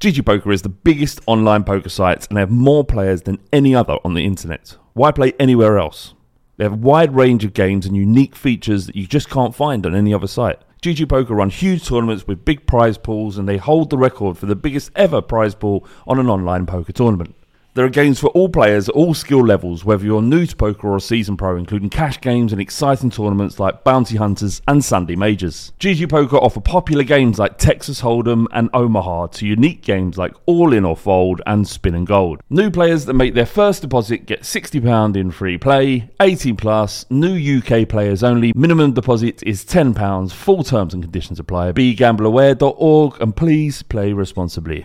GG Poker is the biggest online poker site and they have more players than any other on the internet. Why play anywhere else? They have a wide range of games and unique features that you just can't find on any other site. GG Poker run huge tournaments with big prize pools and they hold the record for the biggest ever prize pool on an online poker tournament. There are games for all players at all skill levels, whether you're new to poker or a season pro, including cash games and exciting tournaments like Bounty Hunters and Sunday Majors. GG Poker offer popular games like Texas Hold'em and Omaha to unique games like All In or Fold and Spin and Gold. New players that make their first deposit get £60 in free play, 18 plus, new UK players only, minimum deposit is £10, full terms and conditions apply. BeGambleAware.org and please play responsibly.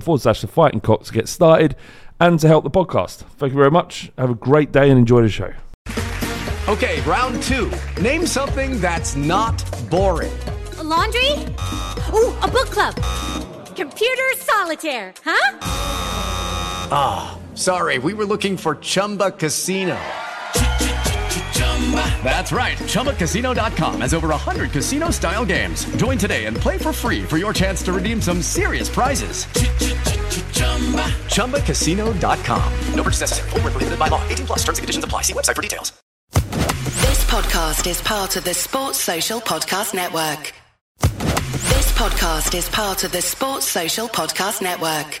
forward slash the fighting cock to get started and to help the podcast. Thank you very much. Have a great day and enjoy the show. Okay, round two. Name something that's not boring. A laundry? Ooh, a book club. Computer solitaire, huh? Ah, oh, sorry, we were looking for Chumba Casino. That's right. ChumbaCasino.com has over 100 casino style games. Join today and play for free for your chance to redeem some serious prizes. ChumbaCasino.com. No purchase necessary. Full prohibited by law. 18 plus terms and conditions apply. See website for details. This podcast is part of the Sports Social Podcast Network. This podcast is part of the Sports Social Podcast Network.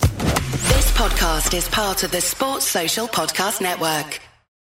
This podcast is part of the Sports Social Podcast Network.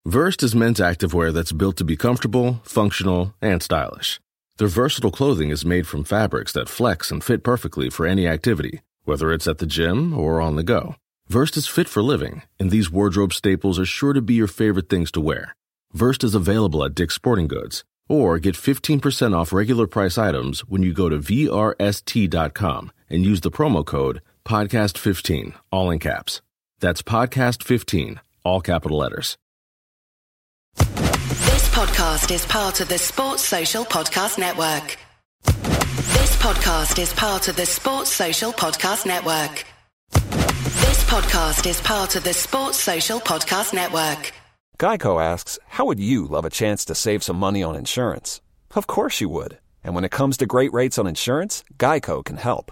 Versed is men's activewear that's built to be comfortable, functional, and stylish. Their versatile clothing is made from fabrics that flex and fit perfectly for any activity, whether it's at the gym or on the go. Versed is fit for living, and these wardrobe staples are sure to be your favorite things to wear. Versed is available at Dick's Sporting Goods, or get 15% off regular price items when you go to vrst.com and use the promo code podcast15, all in caps. That's podcast15, all capital letters. This podcast is part of the Sports Social Podcast Network. This podcast is part of the Sports Social Podcast Network. This podcast is part of the Sports Social Podcast Network. Geico asks, How would you love a chance to save some money on insurance? Of course you would. And when it comes to great rates on insurance, Geico can help.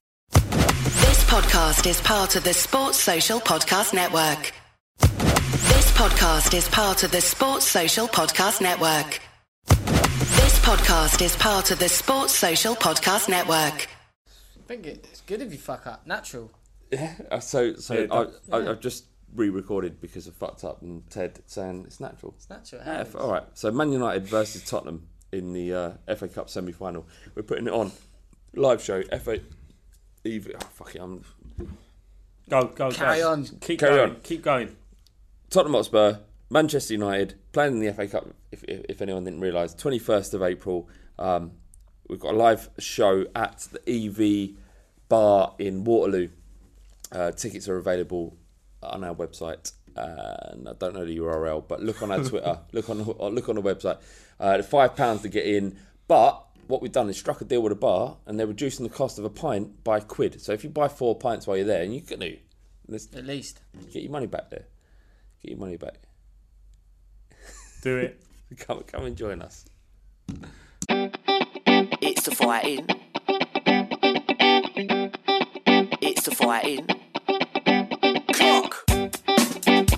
This podcast is part of the Sports Social Podcast Network. This podcast is part of the Sports Social Podcast Network. This podcast is part of the Sports Social Podcast Network. I think it's good if you fuck up. Natural. Uh, So, so Yeah, I, that- I, I've just re-recorded because I fucked up and Ted saying it's natural. It's natural. It Yeah, happens. all right. So Man United versus Tottenham in the uh, FA Cup semi-final. We're putting it on live show. FA. Eve, oh, fuck it. I'm Go, go, Carry go. on. Keep Carry going. on. Keep going. Tottenham Hotspur, Manchester United playing in the FA Cup. If, if, if anyone didn't realise, twenty first of April. Um, we've got a live show at the EV bar in Waterloo. Uh, tickets are available on our website, and I don't know the URL, but look on our Twitter, look on look on the website. Uh, five pounds to get in, but what we've done is struck a deal with a bar, and they're reducing the cost of a pint by a quid. So if you buy four pints while you're there, and you can do, let's At least. get your money back there. Get your money back. Do it. Come, come and join us. It's the fighting. It's the fighting. Clock.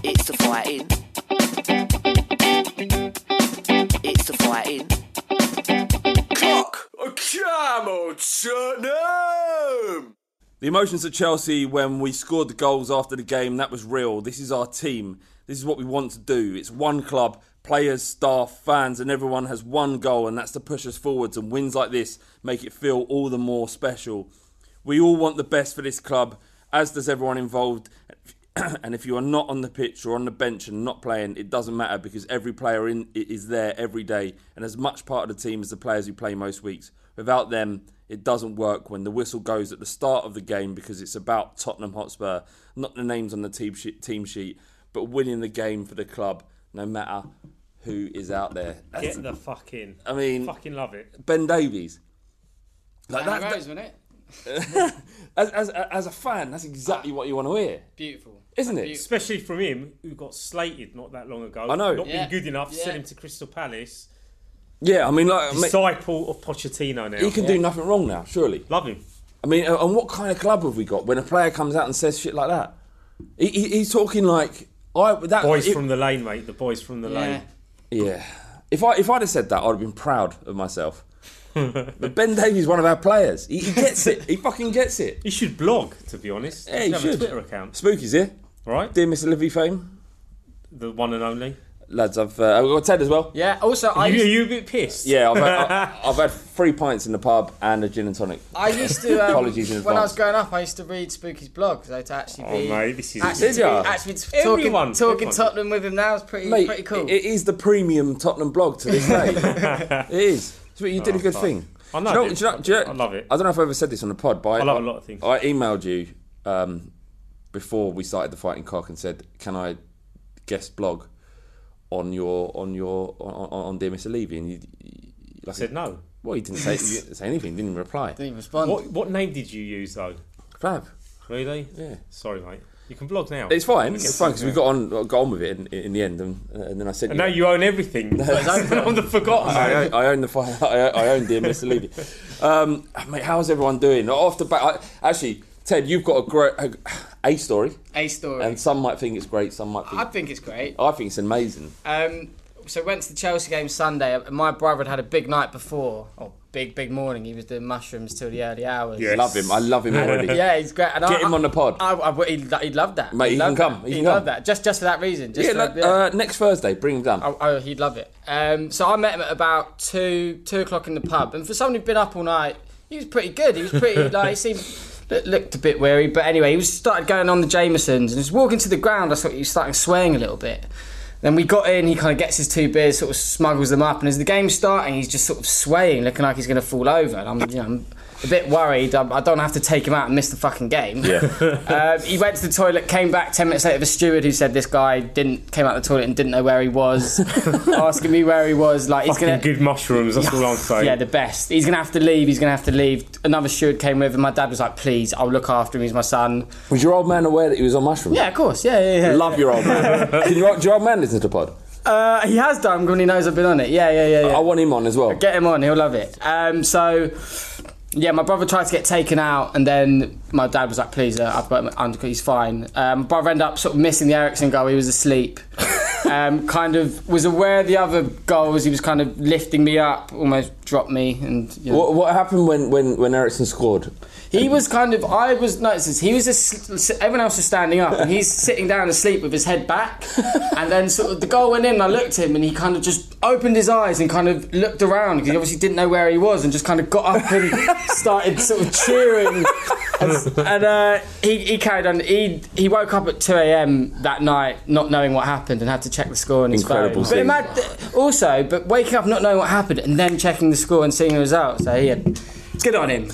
It's the fighting. It's the fighting. Clock. Tottenham. The emotions at Chelsea when we scored the goals after the game, that was real. This is our team. This is what we want to do. It's one club, players, staff, fans, and everyone has one goal, and that's to push us forwards. And wins like this make it feel all the more special. We all want the best for this club, as does everyone involved. and if you are not on the pitch or on the bench and not playing, it doesn't matter because every player in is there every day and as much part of the team as the players who play most weeks. Without them, it doesn't work when the whistle goes at the start of the game because it's about Tottenham Hotspur, not the names on the team sheet, team sheet but winning the game for the club, no matter who is out there. That's- Get the fuck in. I mean, Fucking love it. Ben Davies. Like Danny that, Rose, wasn't it? as, as, as a fan, that's exactly what you want to hear, Beautiful. isn't it? Beautiful. Especially from him, who got slated not that long ago. I know. Not Yeah. been good enough. Yeah. Sent him to Crystal Palace. Yeah, I mean, like, mate, Disciple of Pochettino now. he can do nothing wrong now, surely. Love him. I mean, uh, and what kind of club have we got when a player comes out and says shit like that? He, he, he's talking like I that Boys if- from the lane, mate. The boys from the Yeah. lane. yeah. If I if I'd have said that, I'd have been proud of myself. but Ben Davies, one of our players, he, he gets it. He fucking gets it. He should blog, to be honest. Yeah, he should have should. a Twitter account. Spooky's here, Right? dear Mr. Levy fame, The one and only. Lads. I've uh, I've got Ted as well. Yeah. Also, I Are you, used, are you a bit pissed? Yeah, I've had, I, I've had three pints in the pub and a gin and tonic. I used to. Um, Apologies in when I was growing up, I used to read Spooky's blog. So to actually Oh, be. mate, this is- actually, Did to be, actually to Everyone, talking, talking everyone. Tottenham with him now is pretty Mate, pretty cool. it- it is the premium Tottenham blog to this day. it is. So you did a good fuck. thing. I know, Do you dude. do you do you I love it. I don't know if I've ever said this on the pod, but I love a lot of things. I emailed you um, before we started the fighting cock and said, "Can I guest blog on your on your on, on, on Dear Mr. Levy?" And you, you I like, said no. Well, he didn't say, he didn't say anything. Didn't even reply. Didn't even respond. What what name did you use though? Fab. Really? Yeah. Sorry, mate. You can blog now. It's fine. It's fine because we got on got on with it in, in the end, and, and then I said, And now you own everything. I'm the forgotten. I, man. own- I own the fi- I, I own dear Mr. Levy. Um, mate, how's everyone doing? Off the back, I, actually, Ted, you've got a great a, a story, A story. and some might think it's great, some might think I think it's great. I think it's amazing. Um, so went to the Chelsea game Sunday. My brother had had a big night before, or big big morning. He was doing mushrooms till the early hours. Yes. Love him. I love him already. Yeah, he's great. And Get I, him on the pod. I, I, I, he'd, he'd love that. Mate, he'd he can come. that. He He'd can love come. that. Just just for that reason. Just yeah, for, like, yeah. Uh, next Thursday, bring him down. Oh, oh, he'd love it. Um, so I met him at about two two o'clock in the pub, and for someone who'd been up all night, he was pretty good. He was pretty like he seemed looked- a bit weary, but anyway, he was started going on the Jamesons and was walking to the ground. I thought he was starting swaying a little bit. Then we got in. He kind of gets his two beers, sort of smuggles them up, and as the game's starting, he's just sort of swaying, looking like he's going to fall over. And I'm, you know, I'm a bit worried. I, I don't have to take him out and miss the fucking game. Yeah. Um, he went to the toilet, came back ten minutes later. The steward who said this guy didn't came out of the toilet and didn't know where he was, asking me where he was. Like he's Fucking gonna, good mushrooms. That's all I'm saying. yeah, the best. He's gonna have to leave. He's gonna have to leave. Another steward came with, and my dad was like, "Please, I'll look after him. He's my son." Was your old man aware that he was on mushrooms? Yeah, of course. Yeah, yeah, yeah. Love your old man. Did your, did your old man listen to the pod? Uh, he has done when he knows I've been on it. Yeah, yeah, yeah. yeah. I want him on as well. Get him on, he'll love it. Um, so, yeah, my brother tried to get taken out, and then my dad was like, please, uh, I've got him under, he's fine. Um, my brother ended up sort of missing the Eriksen goal, he was asleep. um, kind of was aware of the other goals, he was kind of lifting me up, almost dropped me. and you know. What, what happened when, when, when Eriksen scored? He was kind of. I was noticing. He was just. Everyone else was standing up, and he's sitting down asleep with his head back. And then sort of the goal went in. And I looked at him, and he kind of just opened his eyes and kind of looked around because he obviously didn't know where he was, and just kind of got up and started sort of cheering. And, and uh, he, he carried on. He he woke up at two a.m. that night, not knowing what happened, and had to check the score on his Incredible phone. But scene. imagine, also, but waking up not knowing what happened, and then checking the score and seeing the results. So yeah, good on him.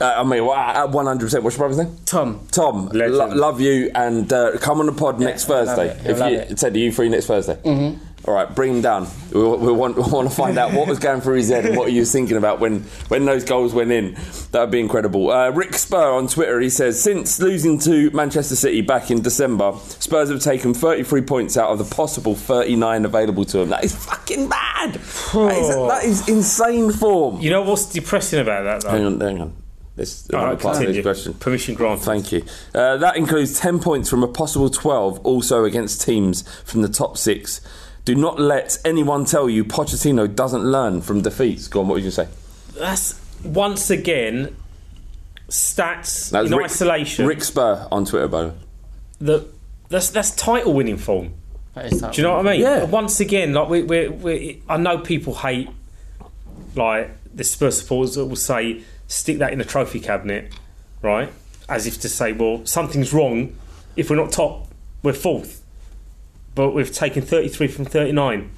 Uh, I mean, at 100%. What's your brother's name? Tom. Tom, lo- love you and uh, come on the pod next love Thursday. it. If love you it. said, are you free next Thursday? Mm-hmm. All right, bring him down. We, we, want, we want to find out what was going through his head and what he was thinking about when, when those goals went in. That would be incredible. Uh, Rick Spur on Twitter, he says, since losing to Manchester City back in December, Spurs have taken 33 points out of the possible 39 available to them. That is fucking bad. That is, that is insane form. You know what's depressing about that, though? Hang on, hang on. This All right, another part of continue. this question. Permission granted. Thank you. Uh, that includes 10 points from a possible 12, also against teams from the top six. Do not let anyone tell you Pochettino doesn't learn from defeats. Go on, what were you going to say? That's once again stats That in Rick- isolation. Rick Spur on Twitter, by the way. that that's that's title winning form. That is Do you know what I mean? Yeah. Once again, like we, we, we, I know people hate like the Spurs supporters that will say stick that in a trophy cabinet, right? As if to say, well, something's wrong. If we're not top, we're fourth. But we've taken 33 from 39.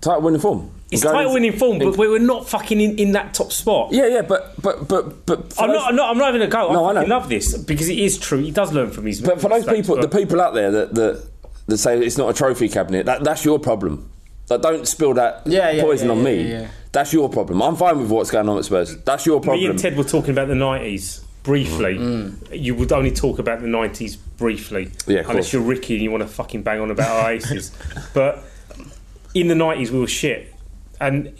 Title winning form. It's title winning form, but we're not fucking in, in that top spot. Yeah, yeah, but but but but I'm not, I'm not. I'm not having a go. No, I I love this because it is true. He does learn from his. But for those people, the people out there that, that that say it's not a trophy cabinet, that, that's your problem. Like, don't spill that Yeah, yeah, poison yeah, on me. yeah, yeah. That's your problem. I'm fine with what's going on at Spurs. That's your problem. Me and Ted were talking about the 90s briefly. Mm. You would only talk about the 90s briefly. Yeah, of Unless course. you're Ricky and you want to fucking bang on about our aces. but in the 90s, we were shit. And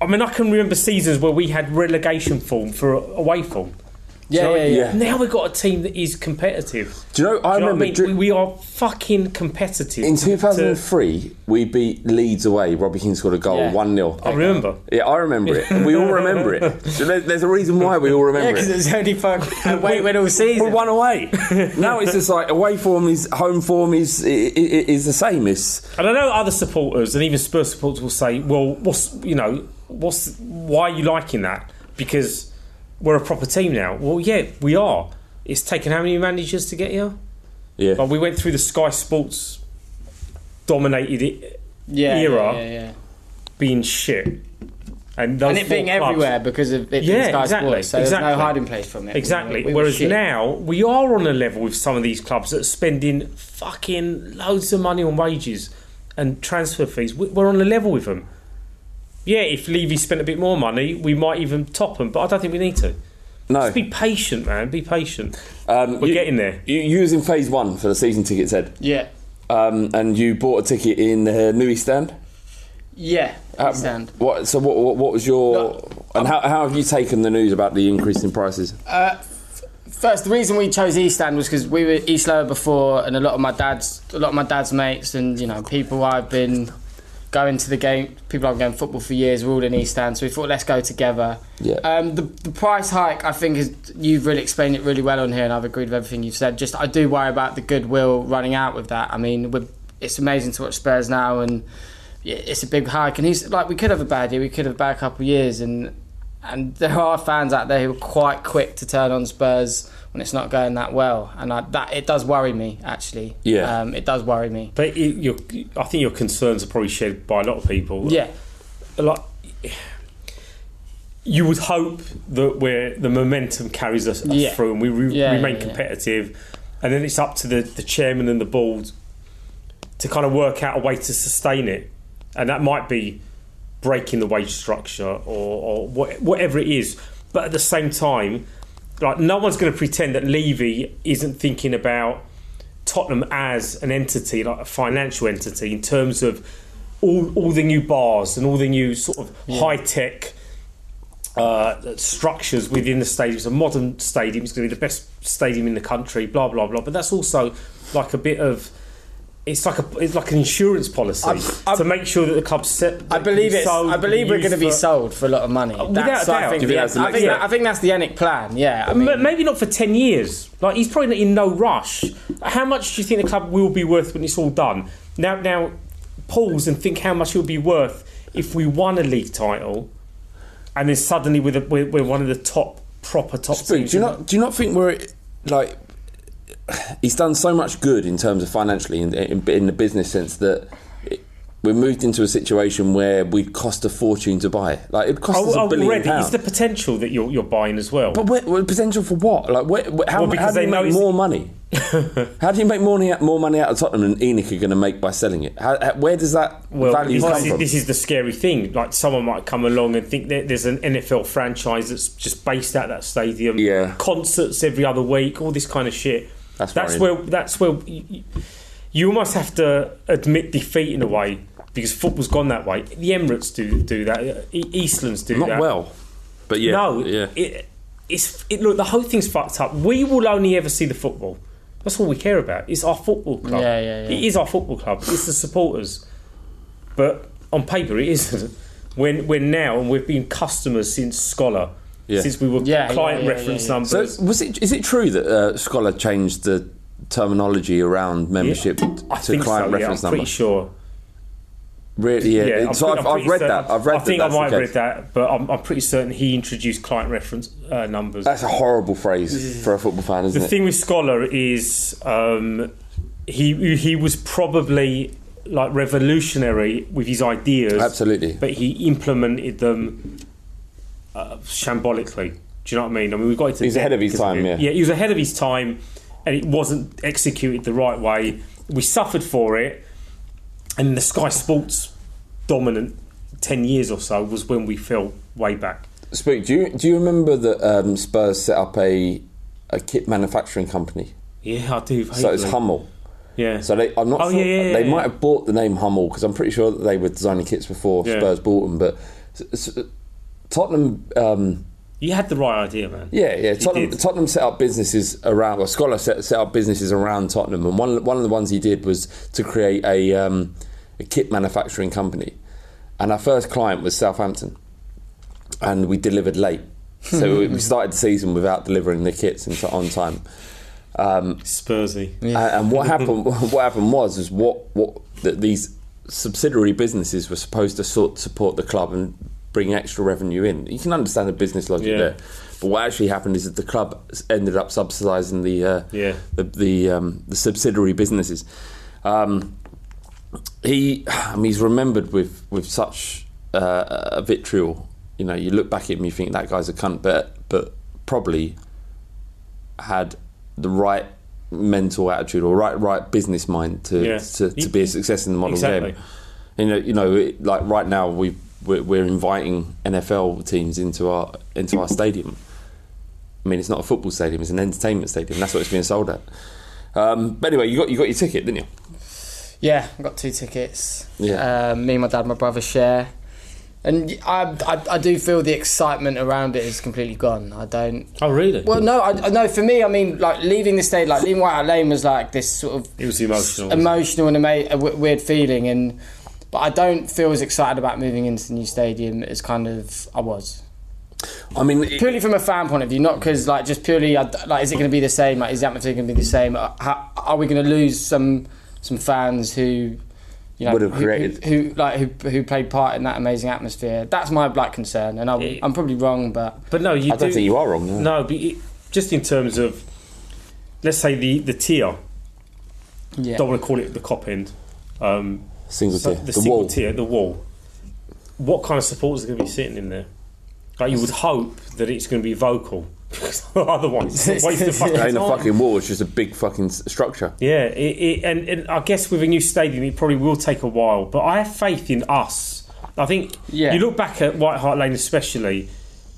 I mean, I can remember seasons where we had relegation form for away form. Do you Yeah, yeah, yeah. Now we've got a team that is competitive. Do you know? I Do you know what remember I mean? dri- we, we are fucking competitive. in to- 2003 we beat Leeds away. Robbie Keane scored a goal, Yeah. one 0 I remember. Yeah, I remember it. We all remember it. So there's a reason why we all Yeah, remember because it. it's only for away win all season. We won away. now it's just like away form is home form is i- i- is the same. It's And I know other supporters and even Spurs supporters will say, "Well, what's you know, what's why are you liking that? Because we're a proper team now." Well, yeah, we are. It's taken how many managers to get here? yeah. Like we went through the Sky Sports dominated it, yeah, era Yeah, yeah, yeah. being shit, and those And it being clubs- everywhere because of it Yeah, being Sky exactly, Sports, so exactly. there's no hiding place from it. Exactly. We were Whereas shit. now we are on a level with some of these clubs that are spending fucking loads of money on wages and transfer fees. We're on a level with them. Yeah, if Levy spent a bit more money, we might even top them, but I don't think we need to. no. Just be patient, man. Be patient. Um, We're you- getting there. You, you was in phase one for the season tickets, Ed, Yeah, um, and you bought a ticket in the New East Stand. yeah. Uh, Stand. What? So what? What, what was your? No, and how, how have you taken the news about the increase in prices? First, the reason we chose East Stand was because we were East Lower before, and a lot of my dad's, a lot of my dad's mates, and you know, people I've been going to the game, people been going football for years, We're all in East Stand. So we thought, let's go together. Yeah. Um, the, the price hike, I think, is you've really explained it really well on here, and I've agreed with everything you've said. Just I do worry about the goodwill running out with that. I mean, we're, it's amazing to watch Spurs now, and it's a big hike. And he's like, we could have a bad year, we could have a bad couple of years, and and there are fans out there who are quite quick to turn on Spurs when it's not going that well, and I, that it does worry me actually. Yeah. um, it does worry me. But it, your, I think your concerns are probably shared by a lot of people. Yeah, Like, you would hope that we're, the momentum carries us, us Yeah. through and we re- Yeah, remain yeah, yeah. competitive. And then it's up to the, the chairman and the board to kind of work out a way to sustain it. And that might be breaking the wage structure or, or what, whatever it is. But at the same time, like no one's going to pretend that Levy isn't thinking about Tottenham as an entity, like a financial entity, in terms of all all the new bars and all the new sort of high tech uh, structures within the stadium. It's a modern stadium. It's going to be the best stadium in the country. Blah blah blah. But that's also like a bit of. It's like a it's like an insurance policy to make sure that the club's set. I believe it's. I believe we're going to be sold for a lot of money. Uh, without That's, a I doubt. think, the, that's the I, think that, I think that's the ENIC plan. Yeah, I M- mean, maybe not for 10 years. Like he's probably in no rush. How much do you think the club will be worth when it's all done? Now, now, pause and think how much it would be worth if we won a league title, and then suddenly we're, the, we're, we're one of the top proper top Spook, teams. do you not do you not think we're like he's done so much good in terms of financially in, in, in the business sense that it, we moved into a situation where we'd cost a fortune to buy. Like it cost Oh, us a oh, billion already, pounds. it's the potential that you're, you're buying as well. But where, potential for what? Like, where, how, Well, because how do they know make more money? how do you make more money, more money out of Tottenham than ENIC are going to make by selling it? How, where does that Well, value this, come is, from? this is the scary thing. Like someone might come along and think that there's an NFL franchise that's just based out that stadium. Yeah. concerts every other week, all this kind of shit. That's that's where that's where you, you almost have to admit defeat in a way because football's gone that way. The Emirates do do that. Eastlands do Not that. well, but yeah, no, yeah. It, it's it, look the whole thing's fucked up. We will only ever see the football. That's all we care about. It's our football club. Yeah, yeah, yeah. It is our football club. It's the supporters. But on paper, it isn't. When we're now and we've been customers since Scholar, Yeah. since we were Yeah, client yeah, yeah, reference yeah, yeah. numbers. So was it? Is it true that uh, Scholar changed the terminology around membership I to client so. Yeah, I'm reference number? pretty sure. Really? Yeah. I'm so pretty- I've, I'm I've read certain- that. I've read I think that. I might have read that, but I'm, I'm pretty certain he introduced client reference uh, numbers. That's a horrible phrase for a football fan, isn't the it? thing with Scholar is um, he he was probably like revolutionary with his ideas. Absolutely. But he implemented them uh, shambolically. Do you know what I mean? I mean, we've got into He's ahead of his time, it. yeah. Yeah, he was ahead of his time, and it wasn't executed the right way. We suffered for it, and the Sky Sports dominant ten years or so was when we fell way back. Spook, do you do you remember that um, Spurs set up a a kit manufacturing company? Yeah, I do. So it's. Hummel. Yeah. So they, I'm not Oh, sure. yeah, yeah, they yeah, might have bought the name Hummel because I'm pretty sure that they were designing kits before. Spurs bought them. But Tottenham. Um, You had the right idea, man. Yeah, yeah. Tottenham. Tottenham set up businesses around, or Scholar set, set up businesses around Tottenham, and one one of the ones he did was to create a um, a kit manufacturing company. And our first client was Southampton, and we delivered late, so we- we started the season without delivering the kits in, on time. Um, Spursy. and, and what happened? What happened was is what what that these subsidiary businesses were supposed to sort support the club and bring extra revenue in. You can understand the business logic Yeah. there, but what actually happened is that the club ended up subsidising the uh, Yeah. the the, um, the subsidiary businesses. Um, he, I mean, he's remembered with with such uh, a vitriol. You know, you look back at him, you think that guy's a cunt, but but probably had the right mental attitude or right right business mind to Yeah. to, to be a success in the modern Exactly. game. You know, you know, it, like right now we we're, we're inviting NFL teams into our into our stadium. I mean, it's not a football stadium; it's an entertainment stadium. That's what it's being sold at. Um, but anyway, you got you got your ticket, didn't you? Yeah, I got two tickets. Yeah. Um, me and my dad, and my brother share. And I, I, I do feel the excitement around it is completely gone. I don't. Oh, really? Well, no, I, I- no. For me, I mean, like leaving the state, like leaving White Hart Lane was like this sort of It was emotional. emotional and ama- a w- weird feeling. And but I don't feel as excited about moving into the new stadium as kind of I was. I mean, it- Purely from a fan point of view, not because like just purely like is it going to be the same? Like is the atmosphere going to be the same? Uh, How, are we going to lose some some fans who you know Would have who- created- who, who like who, who played part in that amazing atmosphere? That's my black concern, and I, I'm probably wrong, but But no, you I don't think you are wrong. No. No, but it, just in terms of, let's say the the tier. yeah. Don't want to call it the Kop end. Um, Single so tier, the, the single wall. tier, the wall. What kind of supporters are going to be sitting in there? Like you would hope that it's going to be vocal, otherwise it's a waste of fucking It ain't a fucking wall; it's just a big fucking structure. Yeah, it, it, and, and I guess with a new stadium, it probably will take a while. But I have faith in us. I think Yeah. you look back at White Hart Lane, especially.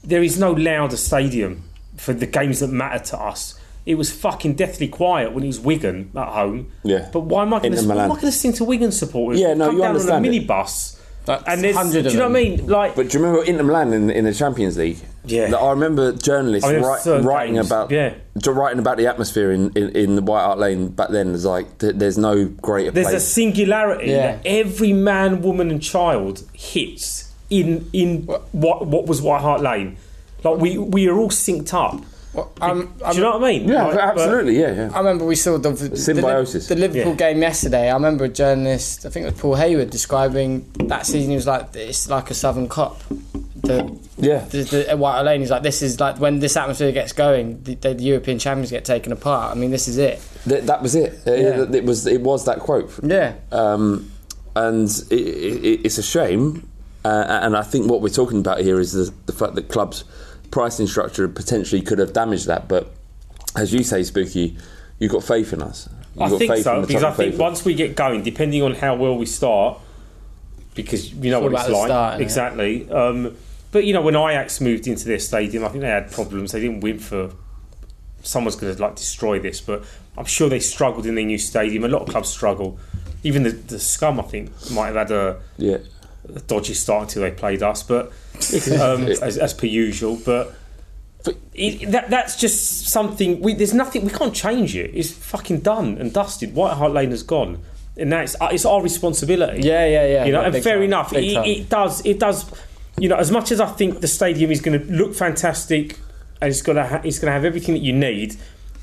There is no louder stadium for the games that matter to us it was fucking deathly quiet when he was Wigan at home. Yeah. But why am I going Inter to? Why am I to sing to Wigan supporters? Yeah, no, Come you down understand on a minibus. That's And there's, do 100 of you know what I mean? Like, But do you remember Inter Milan in, in the Champions League? Yeah. I remember journalists I mean, write, writing games, about yeah. writing about the atmosphere in, in, in the White Hart Lane back then. It's like th- there's no greater there's a singularity Yeah. that every man, woman, and child hits in in what what was White Hart Lane. Like we we are all synced up. Well, I'm, Do you know what I mean? yeah, Like, absolutely. Yeah, yeah. I remember we saw the, the, Symbiosis. the, Liverpool Yeah. game yesterday. I remember a journalist, I think it was Paul Hayward, describing that season. He was like, "It's like a Southern Cop." The, Yeah. the, the at White Hart Lane. He's like, "This is like when this atmosphere gets going, the, the European champions get taken apart. I mean, this is it." Th- that was it. Uh, Yeah. It was it was that quote. Yeah. um, and it, it, it's a shame. Uh, and I think what we're talking about here is the, the fact that clubs' pricing structure potentially could have damaged that. But as you say, Spooky, you've got faith in us. You've I got think faith so in the because I think people. once we get going, depending on how well we start, because you know It's what it's like start, innit? exactly. Um, but you know when Ajax moved into their stadium, I think they had problems. They didn't win for. Someone's going to like destroy this, but I'm sure they struggled in their new stadium. A lot of clubs struggle. Even the, the scum, I think, might have had a, yeah. a dodgy start until they played us, but um, as, as per usual. But it, that that's just something. We, there's nothing we can't change it. It's fucking done and dusted. White Hart Lane has gone, and now it's uh, it's our responsibility. Yeah, yeah, yeah. You know, Yeah, and fair time, enough. It, it does. It does. You know, as much as I think the stadium is going to look fantastic and it's going to ha- it's going to have everything that you need.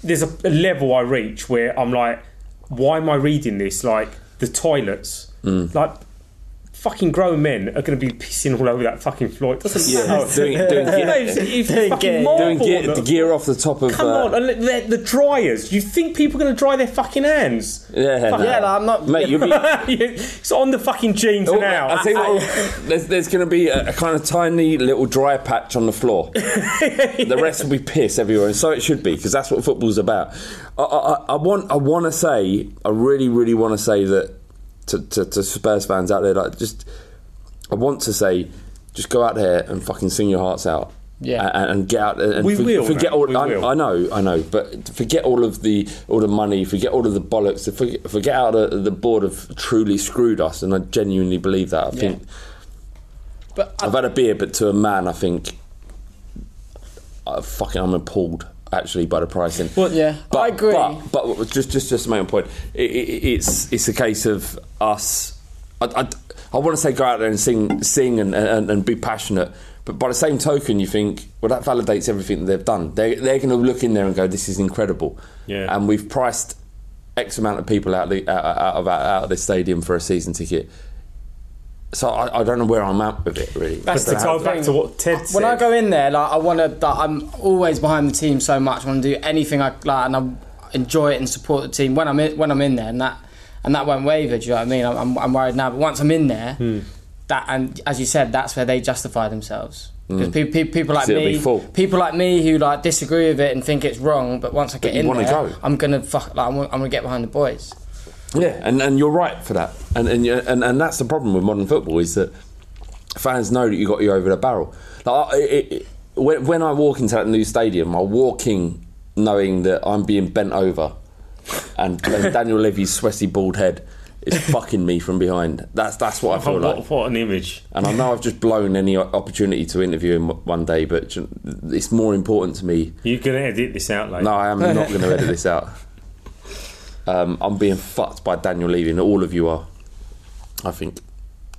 There's a, a level I reach where I'm like, why am I reading this? Like the toilets, Mm. like. Fucking grown men are going to be pissing all over that fucking floor. It doesn't Yeah, matter. doing- doing- You know, it's- it's Doing fucking gear. Doing gear, the- the gear off the top of. Come uh, on, and the, the dryers. You think people are going to dry their fucking hands? Yeah, Fuck no. Yeah, like, I'm not. Mate, you'll be. it's on the fucking jeans Oh, now. I tell you what, there's, there's going to be a, a kind of tiny little dry patch on the floor. the rest will be piss everywhere, and so it should be because that's what football's about. I, I, I want, I want to say, I really, really want to say that to, to, to Spurs fans out there, like just, I want to say, just go out there and fucking sing your hearts out. Yeah. and, and get out and We for- will, forget mate, all. we I, will. I know, I know, but forget all of the all the money, forget all of the bollocks, forget, forget how the, the board have truly screwed us, and I genuinely believe that. I think But I, I've had a beer, but to a man, I think I fucking I'm appalled actually by the pricing. Well, yeah, but, I agree. But, but just just just to make a point, it, it, it's it's a case of us. I, I, I want to say go out there and sing sing and, and, and be passionate. But by the same token, you think, well, that validates everything that they've done. They're, they're going to look in there and go, this is incredible. Yeah. And we've priced X amount of people out, the, out, out of out of this stadium for a season ticket. So I, I don't know where I'm at with it really. That's to the go back to what Ted said. when I go in there, like I want to, like, I'm always behind the team so much. I want to do anything I like, and I enjoy it and support the team when I'm in, when I'm in there, and that and that won't waver. Do you know what I mean? I'm, I'm, I'm worried now, but once I'm in there, Hmm. that and as you said, that's where they justify themselves. Because pe- pe- people like Hmm. 'Cause it'll be me, people like me who like disagree with it and think it's wrong, but once I get you in there, go. I'm gonna fuck. Like I'm, I'm gonna get behind the boys. Yeah, and, and you're right for that, and and, you- and and that's the problem with modern football is that fans know that you got you over the barrel. Like it, it, when, when I walk into that new stadium, I walk in knowing that I'm being bent over, and, and Daniel Levy's sweaty bald head is fucking me from behind. That's that's what I feel what, like. what an image. And I know I've just blown any opportunity to interview him one day, but it's more important to me You're going to edit this out later. no, I am not going to edit this out. Um, I'm being fucked by Daniel Levy, and all of you are. I think,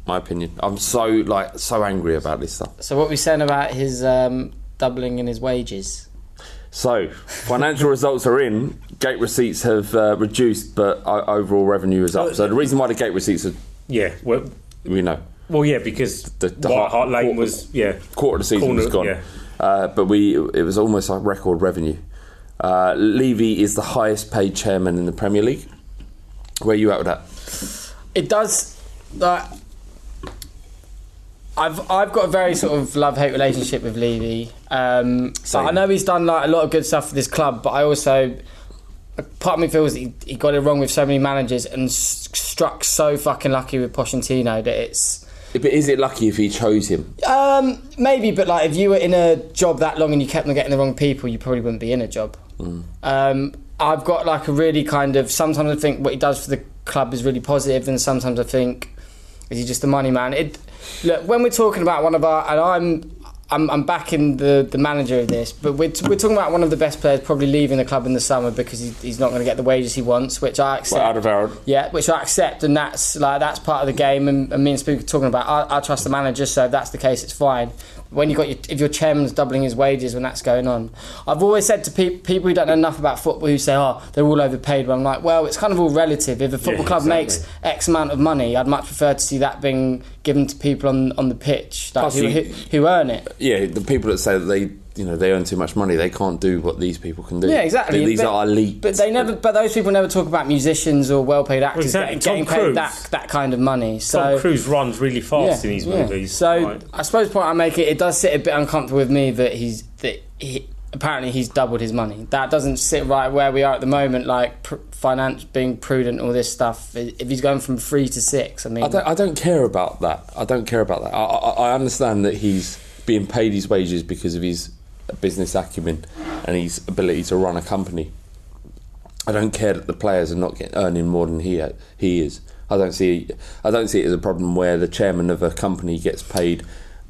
my opinion. I'm so like so angry about this stuff. So what we saying about his um, doubling in his wages? So, financial results are in. Gate receipts have uh, reduced, but o- overall revenue is up. So the reason why the gate receipts are, Yeah. Well, we know, well, yeah, because The- the White Hart- Hart Lane quarter- was yeah. quarter of the season Corner- was gone. yeah. Uh, but we, it was almost like record revenue. Uh, Levy is the highest paid chairman in the Premier League. Where are you at with that? it does like I've I've got a very sort of love hate relationship with Levy. Um, so I know he's done like a lot of good stuff for this club, but I also part of me feels he, he got it wrong with so many managers and s- struck so fucking lucky with Pochettino that it's But is it lucky if he chose him? um, maybe, but like if you were in a job that long and you kept on getting the wrong people, you probably wouldn't be in a job. Um, I've got like a really kind of. Sometimes I think what he does for the club is really positive, and sometimes I think is he just a money man. It look when we're talking about one of our, and I'm. I'm, I'm backing the, the manager of this, but we're, we're talking about one of the best players probably leaving the club in the summer because he, he's not going to get the wages he wants, which I accept. Well, Alderweireld. Yeah, which I accept, and that's like that's part of the game. And, and me and Spook are talking about. I, I trust the manager, so if that's the case, it's fine. When you got your, if your chairman's doubling his wages when that's going on, I've always said to pe- people who don't know enough about football who say, "Oh, they're all overpaid." But I'm like, well, it's kind of all relative. If a football Yeah, club exactly. makes X amount of money, I'd much prefer to see that being given to people on on the pitch, like who, you- who, who earn it. Yeah, the people that say that they, you know, they earn too much money, they can't do what these people can do. Yeah, exactly. These But- are elite. But they never. But those people never talk about musicians or well-paid actors exactly. getting, getting Tom paid that that kind of money. So Tom Cruise runs really fast in these movies. So right? I suppose the point I make it, it does sit a bit uncomfortable with me that he's that he, apparently he's doubled his money. That doesn't sit right where we are at the moment, like pr- finance being prudent, all this stuff. If he's going from three to six, I mean, I don't, I don't care about that. I don't care about that. I, I, I understand that he's being paid his wages because of his business acumen and his ability to run a company. I don't care that the players are not getting, earning more than he he is. I don't see I don't see it as a problem where the chairman of a company gets paid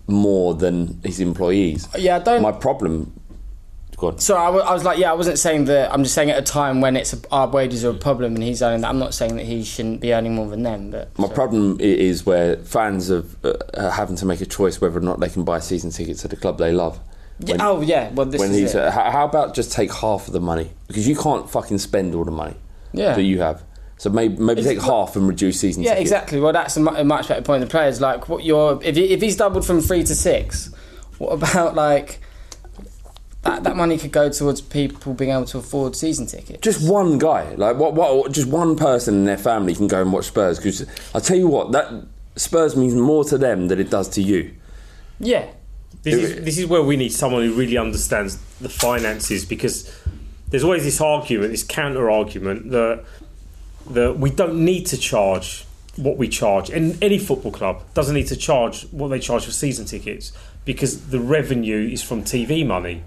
more than his employees. Yeah, I don't. My problem. Go on. So I, was like, yeah, I wasn't saying that. I'm just saying at a time when it's a, our wages are a problem and he's earning that. I'm not saying that he shouldn't be earning more than them, but My problem is where fans of uh, are having to make a choice whether or not they can buy season tickets to the club they love. Yeah, oh yeah, well this when is he's it. uh, how, how about just take half of the money because you can't fucking spend all the money Yeah. that you have. So maybe maybe It's- take half and reduce season Yeah, tickets. exactly. Well, that's a, mu- a much better point. The players like what you're if he, if he's doubled from three to six, what about like that? That money could go towards people being able to afford season tickets. Just one guy, like what? What? Just one person in their family can go and watch Spurs. Because I tell you what, that Spurs means more to them than it does to you. Yeah, This is, this is where we need someone who really understands the finances because there's always this argument, this counter argument that that we don't need to charge what we charge, and any football club doesn't need to charge what they charge for season tickets because the revenue is from TV money.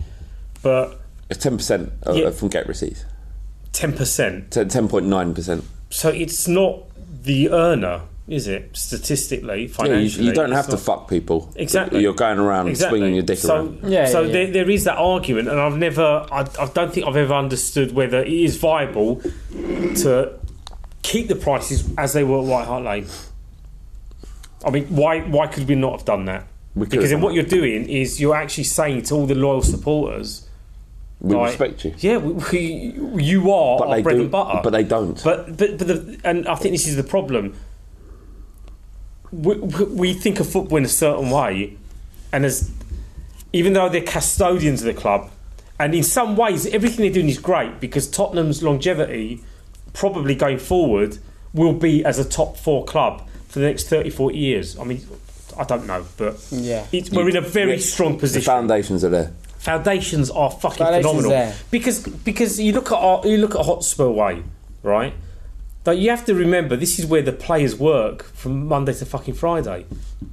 But It's ten percent Yeah. from get receipts. ten percent, Ten point nine percent. so it's not the earner, is it? Statistically, Yeah, you, financially, you don't it's have to not- fuck people. Exactly. You're going around Exactly. swinging your dick so, around. Yeah, so yeah, There, yeah. there is that argument, and I've never, I, I don't think I've ever understood whether it is viable to keep the prices as they were at White Hart Lane. I mean, why why could we not have done that? We because have then what you're doing is you're actually saying to all the loyal supporters, We like, respect you. Yeah, we, we, you are But our they bread do- and butter. but they don't. But but but the, and I think this is the problem. We, we we think of football in a certain way, and as even though they're custodians of the club, and in some ways everything they're doing is great because Tottenham's longevity, probably going forward, will be as a top four club for the next 30, 40 years. I mean, I don't know, but Yeah. it's, we're in a very Yeah, strong The position foundations are there. Foundations are fucking Foundations phenomenal there. because because you look at our, you look at Hotspur Way, right? But you have to remember this is where the players work from Monday to fucking Friday.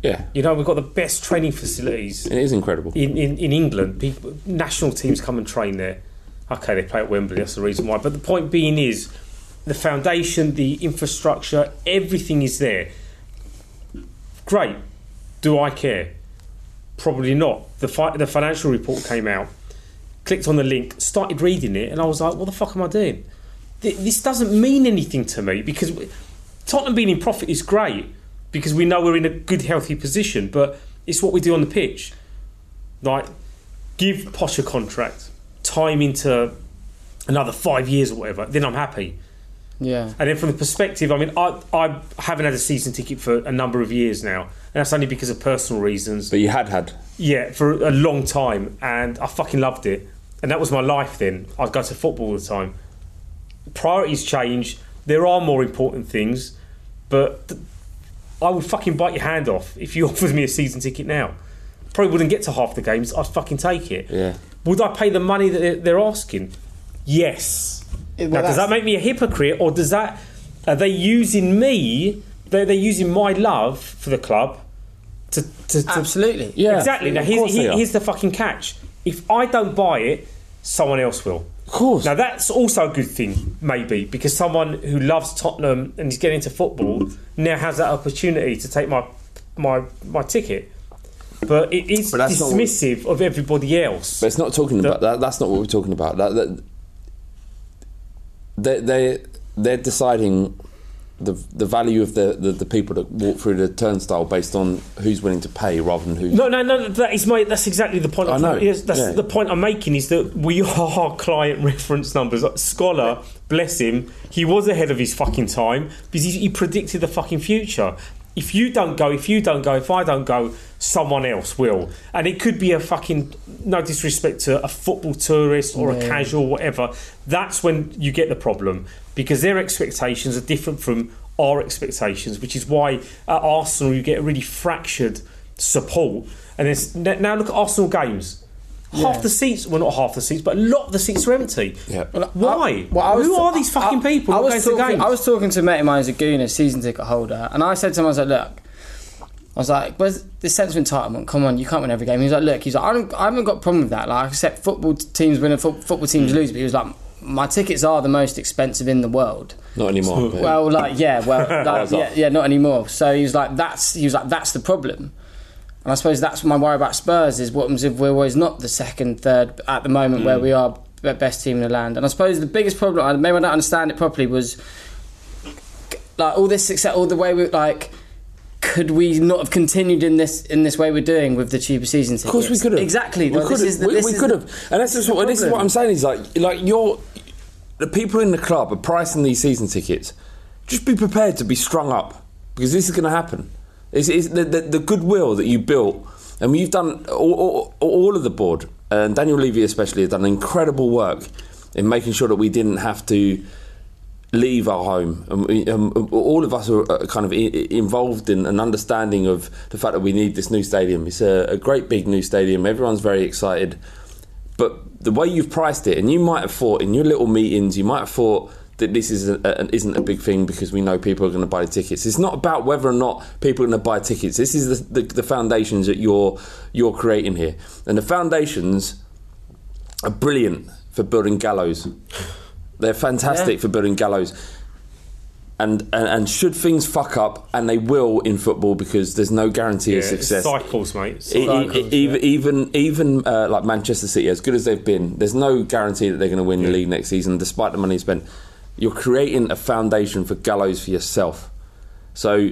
Yeah, You know we've got the best training facilities it is incredible. in, in, in England. People, national teams come and train there. Okay, they play at Wembley. That's the reason why. But the point being is, the foundation, the infrastructure, everything is there. Great. Do I care? Probably not. The fi- the financial report came out. Clicked on the link, started reading it, and I was like, "What the fuck am I doing? Th- This doesn't mean anything to me because we- Tottenham being in profit is great because we know we're in a good, healthy position. But it's what we do on the pitch. Like, give Poch a contract, time into another five years or whatever. Then I'm happy. Yeah. And then from the perspective, I mean, I, I haven't had a season ticket for a number of years now, and that's only because of personal reasons. But you had had. Yeah, for a long time, and I fucking loved it, and that was my life. Then I'd go to football all the time. Priorities change. There are more important things, but th- I would fucking bite your hand off if you offered me a season ticket now. Probably wouldn't get to half the games. I'd fucking take it. Yeah. Would I pay the money that they're- they're asking? Yes. Well, now, does that make me a hypocrite, or does that are they using me? They're, they're using my love for the club to, to, to Absolutely. Yeah, exactly. Now of here's, here- here's the fucking catch: if I don't buy it, someone else will. Of course. Now that's also a good thing, maybe, because someone who loves Tottenham and is getting into football now has that opportunity to take my my my ticket. But it is But that's not what- dismissive of everybody else. But it's not talking about that. That's not what we're talking about. That, that they they they're deciding the the value of the, the, the people that walk through the turnstile based on who's willing to pay rather than who's. No, no, no. That is my. That's exactly the point. I know, Yes, that's yeah. the point I'm making. Is that we are client reference numbers. Like, Scholar, bless him, he was ahead of his fucking time because he, he predicted the fucking future. If you don't go, if you don't go, if I don't go, someone else will. And it could be a fucking no disrespect to a football tourist or a casual, whatever. That's when you get the problem because their expectations are different from our expectations, which is why at Arsenal you get a really fractured support. And now look at Arsenal games. Half Yeah. the seats, well, not half the seats, but a lot of the seats are empty. Yeah. Why? Well, I was Who ta- are these fucking I- people I, who was go to talking, games? I was talking to a mate of mine who's a Gooner season ticket holder, and I said to him, I was like, look, I was like, where's this sense of entitlement? Come on, you can't win every game. He was like, look, he's like, I, don't, I haven't got a problem with that. Like, I accept football teams win and fo- football teams Mm. lose, but he was like, my tickets are the most expensive in the world. Not anymore. but- Well, like yeah, well, like, yeah, yeah, not anymore. So he was like, that's he was like, that's the problem. And I suppose that's my worry about Spurs is what happens if we're always not the second, third at the moment where mm. we are the best team in the land. And I suppose the biggest problem, maybe I don't understand it properly, was like all this success, all the way we like. Could we not have continued in this in this way we're doing with the cheaper season tickets? Of course we could have. Exactly. We Like, could have. the- We, we could have. And this is what this is what. I'm saying is like like you're the people in the club are pricing these season tickets. Just be prepared to be strung up because this is going to happen. It's, it's the, the the goodwill that you built, and we've done all, all, all of the board and Daniel Levy especially has done incredible work in making sure that we didn't have to leave our home. And we, um, all of us are kind of i- i- involved in an understanding of the fact that we need this new stadium. It's a, a great big new stadium. Everyone's very excited. But the way you've priced it, and you might have thought in your little meetings, you might have thought that this is a, a, isn't a big thing because we know people are going to buy the tickets. It's not about whether or not people are going to buy tickets. This is the, the, the foundations that you're you're creating here, and the foundations are brilliant for building gallows. They're fantastic Yeah. for building gallows. And, and and should things fuck up, and they will in football because there's no guarantee Yeah, of success. cycles, mate. E- e- Cycles, even even even uh, like Manchester City, as good as they've been, there's no guarantee that they're going to win the league next season, despite the money spent. You're creating a foundation for gallows for yourself. So,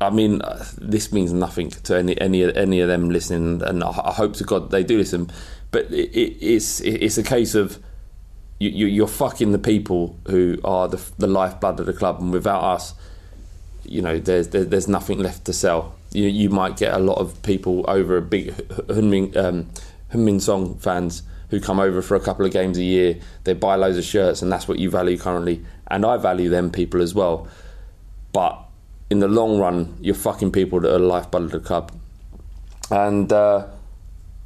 I mean, uh, this means nothing to any any any of them listening, and I, hope to God they do listen. But it, it, it's it, it's a case of you, you're fucking the people who are the, the lifeblood of the club, and without us, you know, there's there, there's nothing left to sell. You you might get a lot of people over a big Heung-min um, Heung-min Son fans who come over for a couple of games a year. They buy loads of shirts, and that's what you value currently. And I value them people as well. But in the long run, you're fucking people that are lifeblood of the club. And uh,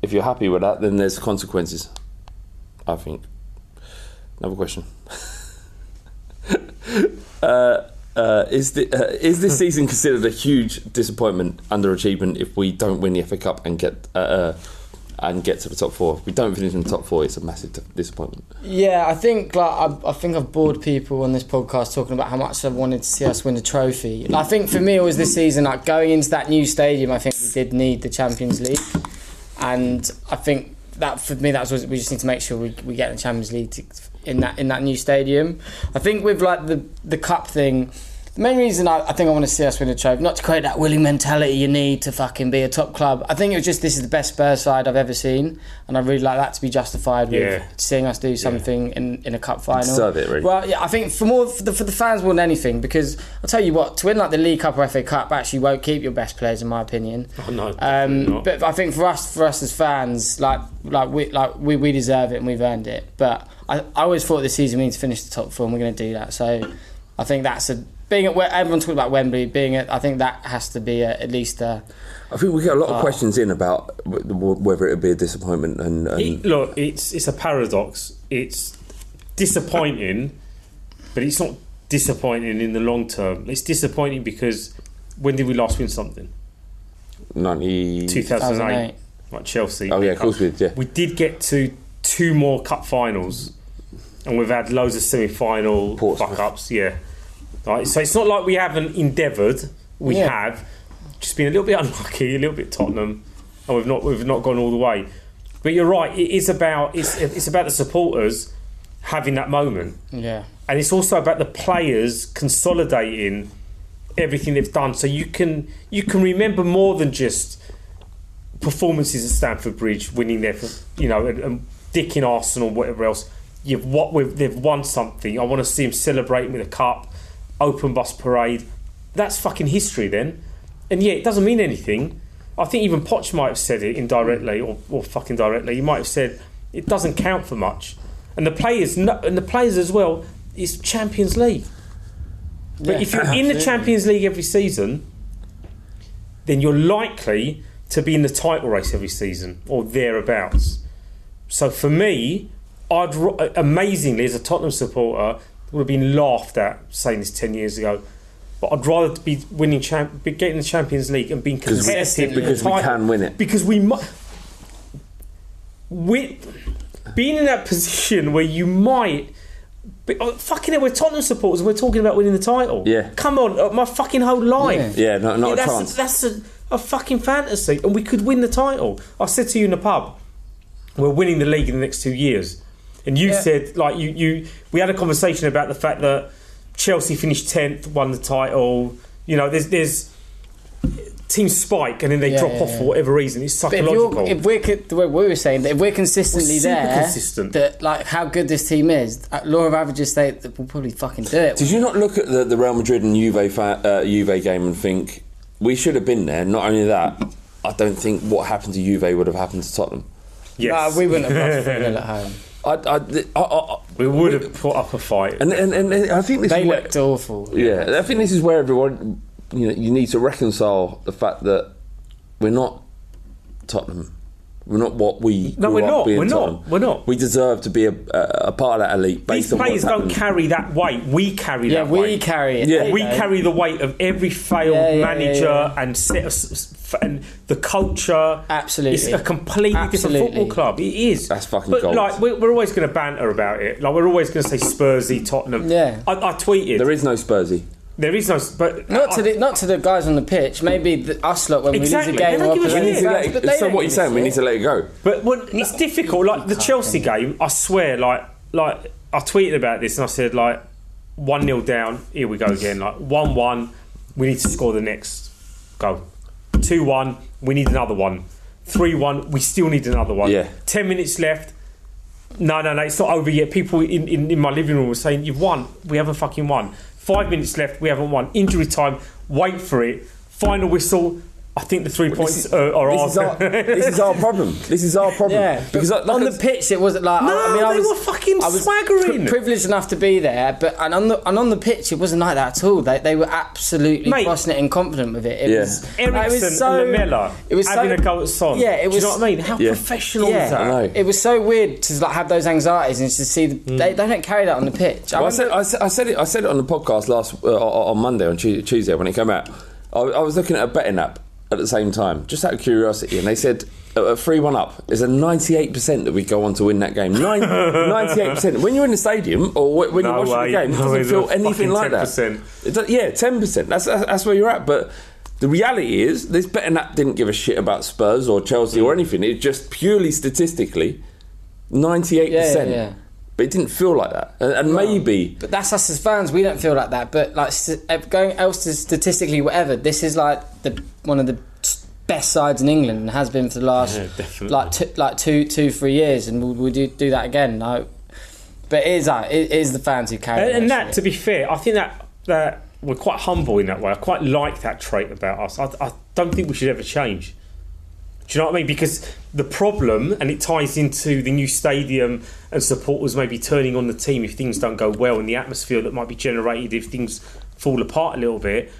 if you're happy with that, then there's consequences. I think. Another question. uh, uh, is, the, uh, is this season considered a huge disappointment, underachievement, if we don't win the FA Cup and get uh, uh, and get to the top four? If we don't finish in the top four, it's a massive disappointment. Yeah, I think like I, I think I've bored people on this podcast talking about how much I wanted to see us win the trophy. I think for me it was this season like going into that new stadium. I think we did need the Champions League, and I think that for me that's was we just need to make sure we, we get the Champions League to, in that in that new stadium. I think with like the the cup thing. The main reason I, I think I want to see us win a trophy, not to create that willing mentality you need to fucking be a top club. I think it was just this is the best Spurs side I've ever seen, and I really like that to be justified with Yeah. seeing us do something in, in a cup final. Deserve it, really. Well, yeah, I think for more for the, for the fans more than anything, because I'll tell you what, to win like the League Cup or FA Cup actually won't keep your best players, in my opinion. Oh, no, Um, not. but I think for us, for us as fans, like like we like we, we deserve it and we've earned it. But I, I always thought this season we need to finish the top four, and we're going to do that. So I think that's a being at where everyone talking about Wembley being at. I think that has to be a, at least a. I think we get a lot of Oh. questions in about w- w- whether it would be a disappointment and, and It, look, it's it's a paradox. It's disappointing, but it's not disappointing in the long term. It's disappointing because when did we last win something? 90... 2008, like Chelsea. Oh yeah, of course we did. Yeah, We did get to two more cup finals and we've had loads of semi-final fuck ups. Yeah, right. So it's not like we haven't endeavoured. We Yeah. have just been a little bit unlucky, a little bit Tottenham, and we've not we've not gone all the way. But you're right. It is about it's it's about the supporters having that moment, Yeah. and it's also about the players consolidating everything they've done, so you can you can remember more than just performances at Stamford Bridge, winning there for you know, and, and dicking Arsenal, whatever else. You've what we've, they've won something. I want to see them celebrating with a cup, open bus parade. That's fucking history then. And yeah, it doesn't mean anything. I think even Poch might have said it indirectly or, or fucking directly. He might have said it doesn't count for much. And the players, and the players as well, is Champions League. But Yeah, if you're in the. Champions League every season, then you're likely to be in the title race every season or thereabouts. So for me, I'd amazingly as a Tottenham supporter would have been laughed at saying this ten years ago. But I'd rather be winning, champ- be getting the Champions League and being we- competitive. in the because we can win it. Because we might. We being in that position where you might. Be, oh, fucking it, we're Tottenham supporters. and We're talking about winning the title. Yeah. Come on, uh, my fucking whole life. Yeah, not, not a that's chance. that's a, a fucking fantasy, and we could win the title. I said to you in the pub, we're winning the league in the next two years, and you Yeah. said like you you we had a conversation about the fact that Chelsea finished tenth, won the title. You know, there's there's teams spike and then they Yeah, drop yeah, off yeah. for whatever reason. It's But if, psychological. if we're the way we were saying that if we're consistently We're super there, consistent. that like how good this team is, uh, law of averages state that we'll probably fucking do it. Did you not look at the, the Real Madrid and Juve, fa- uh, Juve game and think we should have been there? Not only that, I don't think what happened to Juve would have happened to Tottenham. yes. Nah, we wouldn't have lost 3 0 at home. I, I, I, I, we would have put up a fight. and, and, and I think this They is where, looked awful. yeah, I think this is where everyone you know you need to reconcile the fact that we're not Tottenham. We're not what we. No, grew we're up not. being We're not. Tottenham. We're not. We deserve to be a, a, a part of that elite. Based These on players don't happened. carry that weight. We carry that. Yeah, that we weight. carry it. Yeah. We don't. carry the weight of every failed Yeah, yeah, manager yeah, and set of, s- s- and the culture. Absolutely. it's a completely Absolutely. different football club. It is. That's fucking But gold. like, we're, we're always going to banter about it. Like, we're always going to say Spursy, Tottenham. Yeah. I, I tweeted. There is no Spursy. There is no. But Not to the not to the guys on the pitch. Maybe the, us lot when Exactly. we lose a game. They don't or give a opposition shit. We need to fans, let but it- they so what you're a saying, we need to let it go. But when, it's difficult. Like the Chelsea game, I swear. Like, like I tweeted about this and I said, like, one 0 down. Here we go again. Like one one. We need to score the next goal. Two one. We need another one. Three one. We still need another one. Yeah. Ten minutes left. No, no, no. It's not over yet. People in, in, in my living room were saying, "You've won. We haven't fucking won." Five minutes left. We haven't won. Injury time. Wait for it. Final whistle. I think the three points is- are, are this ours. is our this is our problem. This is our problem. Yeah, because like, on the pitch it wasn't like. No, I mean, I they was, were fucking I was swaggering. pri- privileged enough to be there, but and on the and on the pitch it wasn't like that at all. They, they were absolutely Mate. bossing it and confident with it. It Yeah. was like, it Eriksen was so, Lamela It was having so, a go at Son. Yeah, it was. Do was. you know what I mean? How Yeah. professional Yeah, is that? I know. it was so weird to like have those anxieties and to see the, they, they don't carry that on the pitch. I Well, I, said, remember- I, said, I said it. I said it on the podcast last uh, on Monday on Tuesday when it came out. I, I was looking at a betting app at the same time, just out of curiosity, and they said a three one up is a ninety eight percent that we go on to win that game. Ninety eight percent. When you're in the stadium or when No you're watching way. the game, it doesn't it's feel anything like that. 10%. It does- yeah, ten percent. That's, that's that's where you're at, but. The reality is, this betting app didn't give a shit about Spurs or Chelsea or anything. It just purely statistically, ninety-eight Yeah, percent. yeah, yeah. But it didn't feel like that, and, and maybe But that's us as fans. We don't feel like that. But like st- uh, going else to statistically, whatever. This is like the one of the best sides in England and has been for the last Yeah, like t- like two two three years, and we'll, we'll do do that again. No, but it is uh, it is the fans who carry. And, and that, to be fair, I think that that we're quite humble in that way. I quite like that trait about us. I, I don't think we should ever change. Do you know what I mean? Because the problem, and it ties into the new stadium and supporters maybe turning on the team if things don't go well, and the atmosphere that might be generated if things fall apart a little bit.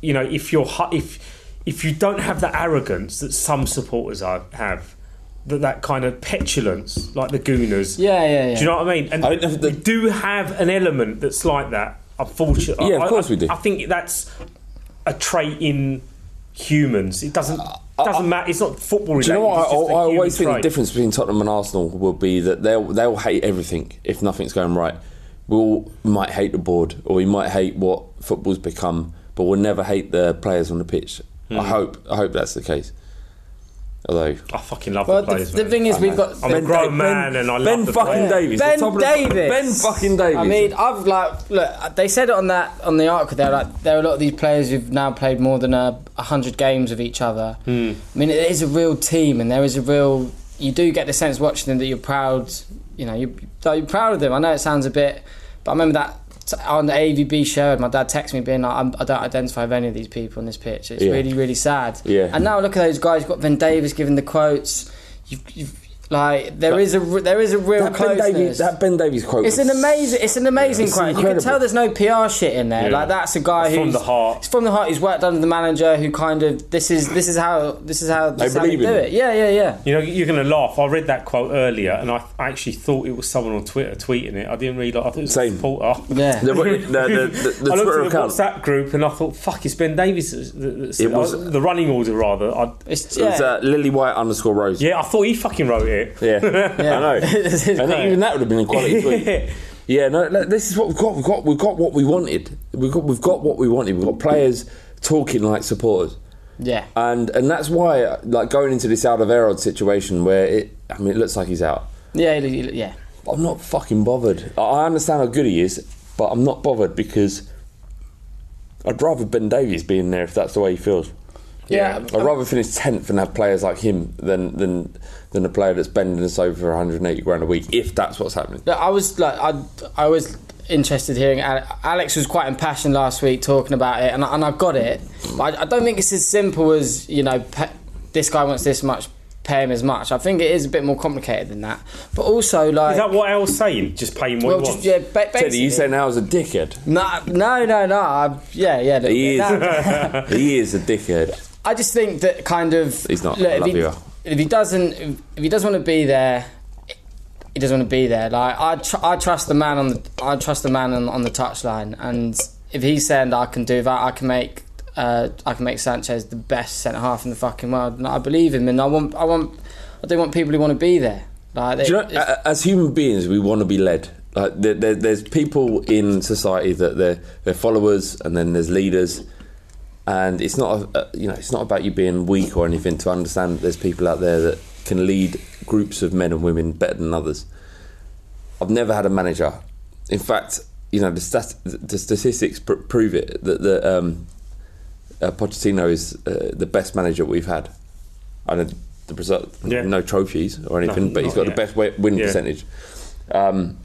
You know, if you're if if you don't have the arrogance that some supporters are, have, that that kind of petulance, like the Gooners. Yeah, yeah, yeah. Do you know what I mean? And I don't know the- we do have an element that's like that. Unfortunately, Yeah, of course I- we do. I think that's a trait in humans. It doesn't uh, doesn't matter. It's not football Do you know what? I, it's just a I always think the difference between Tottenham and Arsenal will be that they'll they'll hate everything if nothing's going right. We'll we might hate the board or we might hate what football's become, but we'll never hate the players on the pitch. Hmm. I hope I hope that's the case. Although I fucking love Well, the the, players. the man. thing is, we've got I'm a Ben grown Da- man Ben- and I Ben love the fucking players. Davies. Ben the top of Davies. Ben fucking Davies. I mean, I've like look. They said it on that on the article. There, like there are a lot of these players who've now played more than a hundred games with each other. Hmm. I mean, it is a real team, and there is a real. You do get the sense watching them that you're proud. You know, you that you're proud of them. I know it sounds a bit, but I remember that t- on the AVB show, my dad texted me being like, I'm, "I don't identify with any of these people on this pitch. It's Yeah. really, really sad." Yeah. And now look at those guys. You've got Ben Davies giving the quotes. You've, you've like there is a r- there is a real that Ben, closeness. Davies, that Ben Davies quote. It's an amazing, it's an amazing It's quote. You can tell there's no PR shit in there. Yeah. Like that's a guy It's who's from the heart. It's from the heart. He's worked under the manager who kind of this is this is how this is how this is how we do in him. it. Yeah, yeah, yeah. You know, you're going to laugh. I read that quote earlier, and I I actually thought it was someone on Twitter tweeting it. I didn't realise. I thought it was Same. a supporter. Yeah. The, the, the, the, the I looked Twitter at the account. WhatsApp group and I thought, "Fuck, it's Ben Davies." that- that- It was- uh, the running order, rather. I, It's It was uh, Lily White underscore Rose. yeah, I thought he fucking wrote it. Yeah, I know. And even that would have been a quality tweet. Yeah. Yeah, no, no, this is what we've got. We've got we've got what we wanted. We've got we've got what we wanted. We've got players talking like supporters, yeah. and and that's why like going into this Alderweireld situation where it. I mean, it looks like he's out. Yeah, yeah. I'm not fucking bothered. I- I understand how good he is, but I'm not bothered because I'd rather Ben Davies be in there if that's the way he feels. Yeah. I'd rather finish tenth and have players like him than than than a player that's bending us over 180 grand a week. If that's what's happening. Look, I was like, I, I was interested hearing. Alex was quite impassioned last week talking about it, and I, and I got it. But I, I don't think it's as simple as you know. Pe- this guy wants this much, pay him as much. I think it is a bit more complicated than that. But also, like, Is that what Al's saying? Just pay him what well, he just, wants. yeah, ba- Teddy, basically. you say now as a dickhead. No, no, no, no. I, yeah, yeah. look, He is. no. he is a dickhead. I just think that kind of. He's not. Look, if, he, if he doesn't, if he doesn't want to be there, he doesn't want to be there. Like I, tr- I trust the man on the, I trust the man on, on the touchline, and if he's saying that I can do that, I can make, uh, I can make Sanchez the best centre half in the fucking world, and I believe him, and I want, I want, I do want people who want to be there. Like, Do you know, as human beings, we want to be led. Like there, there, there's people in society that they're, they're followers, and then there's leaders. And it's not, a, a- you know, it's not about you being weak or anything. To understand that there's people out there that can lead groups of men and women better than others. I've never had a manager. In fact, you know, the, stat, the statistics pr- prove it that the um, uh, Pochettino is uh, the best manager we've had. I know the result, Yeah. no trophies or anything, No, but he's got yet. the best wi- win Yeah. percentage. Um,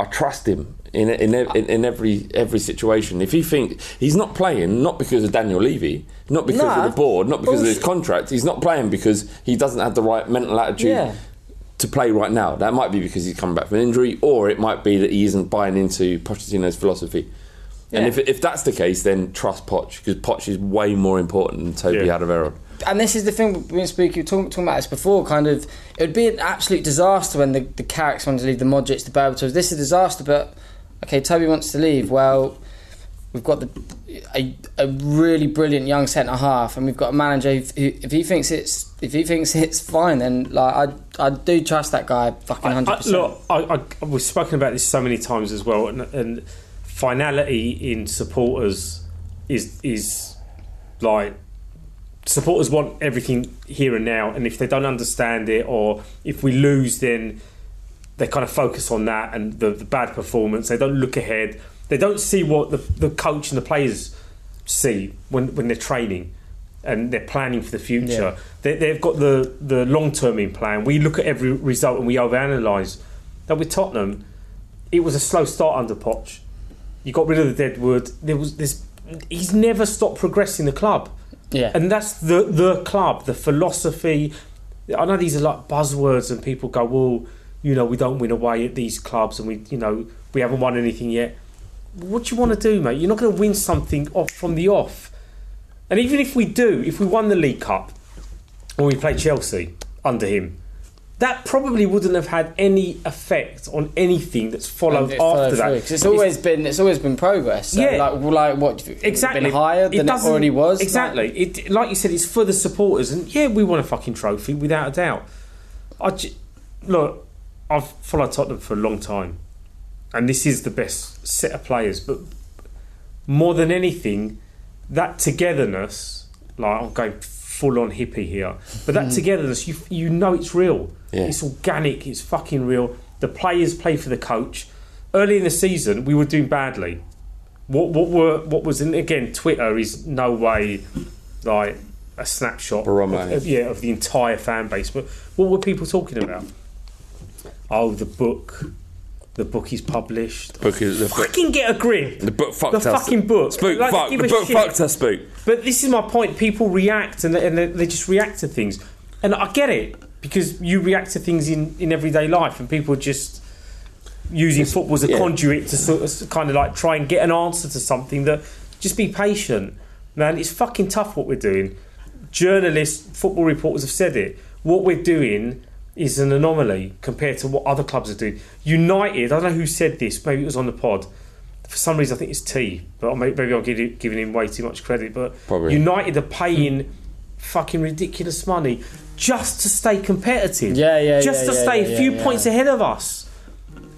I trust him in in, in in every every situation. If he think he's not playing, not because of Daniel Levy, not because Nah, of the board, not because of his bullshit. contract, he's not playing because he doesn't have the right mental attitude Yeah. to play right now. That might be because he's coming back from an injury, or it might be that he isn't buying into Pochettino's philosophy. And if, if that's the case, then trust Poch because Poch is way more important than Toby Yeah. Alderweireld. and this is the thing we've been speaking talking, talking about this before. Kind of, it would be an absolute disaster when the the Carricks wanted to leave, the Modric, the Berbatov. This is a disaster, but okay, Toby wants to leave. Well, we've got the a, a really brilliant young centre half, and we've got a manager who, who, if he thinks it's if he thinks it's fine, then like I I do trust that guy fucking hundred percent. look, I, I, we've spoken about this so many times as well, and, and finality in supporters is is like supporters want everything here and now, and if they don't understand it, or if we lose, then they kind of focus on that and the, the bad performance. They don't look ahead. They don't see what the, the coach and the players see when, when they're training and they're planning for the future. Yeah. They, they've got the, the long term in plan. We look at every result and we overanalyse. Now with Tottenham, it was a slow start under Poch. You got rid of the deadwood. There was this. He's never stopped progressing the club. Yeah. And that's the the club, the philosophy. I know these are like buzzwords, and people go, "Well, you know, we don't win away at these clubs, and we, you know, we haven't won anything yet." What do you want to do, mate? You're not going to win something off from the off. And even if we do, if we won the League Cup, when we play Chelsea under him, that probably wouldn't have had any effect on anything that's followed It after that. through, it's always been it's always been progress. So Yeah. like like what it exactly been higher than it, doesn't- already was. Exactly. it like you said, it's for the supporters, and yeah, we won a fucking trophy without a doubt. I look, I've followed Tottenham for a long time, and this is the best set of players. But more than anything, that togetherness, like I'm going full on hippie here, but that Mm. togetherness, you you know it's real. Yeah. It's organic. It's fucking real. The players play for the coach. Early in the season, we were doing badly. What what were what was in again? Twitter is no way like a snapshot of- yeah of the entire fan base. But what were people talking about? Oh, the book. The book is published. Book is- the book- fucking get a grip. The book fucked The us. fucking book. Spook, Like, fuck. The book shit. fucked us, spook. But this is my point. People react and they, and they, they just react to things, and I get it because you react to things in, in everyday life, and people just using football as a yeah. conduit to sort of kind of like try and get an answer to something. That just be patient, man. It's fucking tough what we're doing. Journalists, football reporters have said it. What we're doing is an anomaly compared to what other clubs are doing. United, I don't know who said this. Maybe it was on the pod. For some reason, I think it's T, but maybe I'm giving, giving him way too much credit. But Probably. United are paying fucking ridiculous money just to stay competitive. Yeah, yeah, yeah. Just yeah, to yeah, stay yeah, a few yeah, points yeah. ahead of us.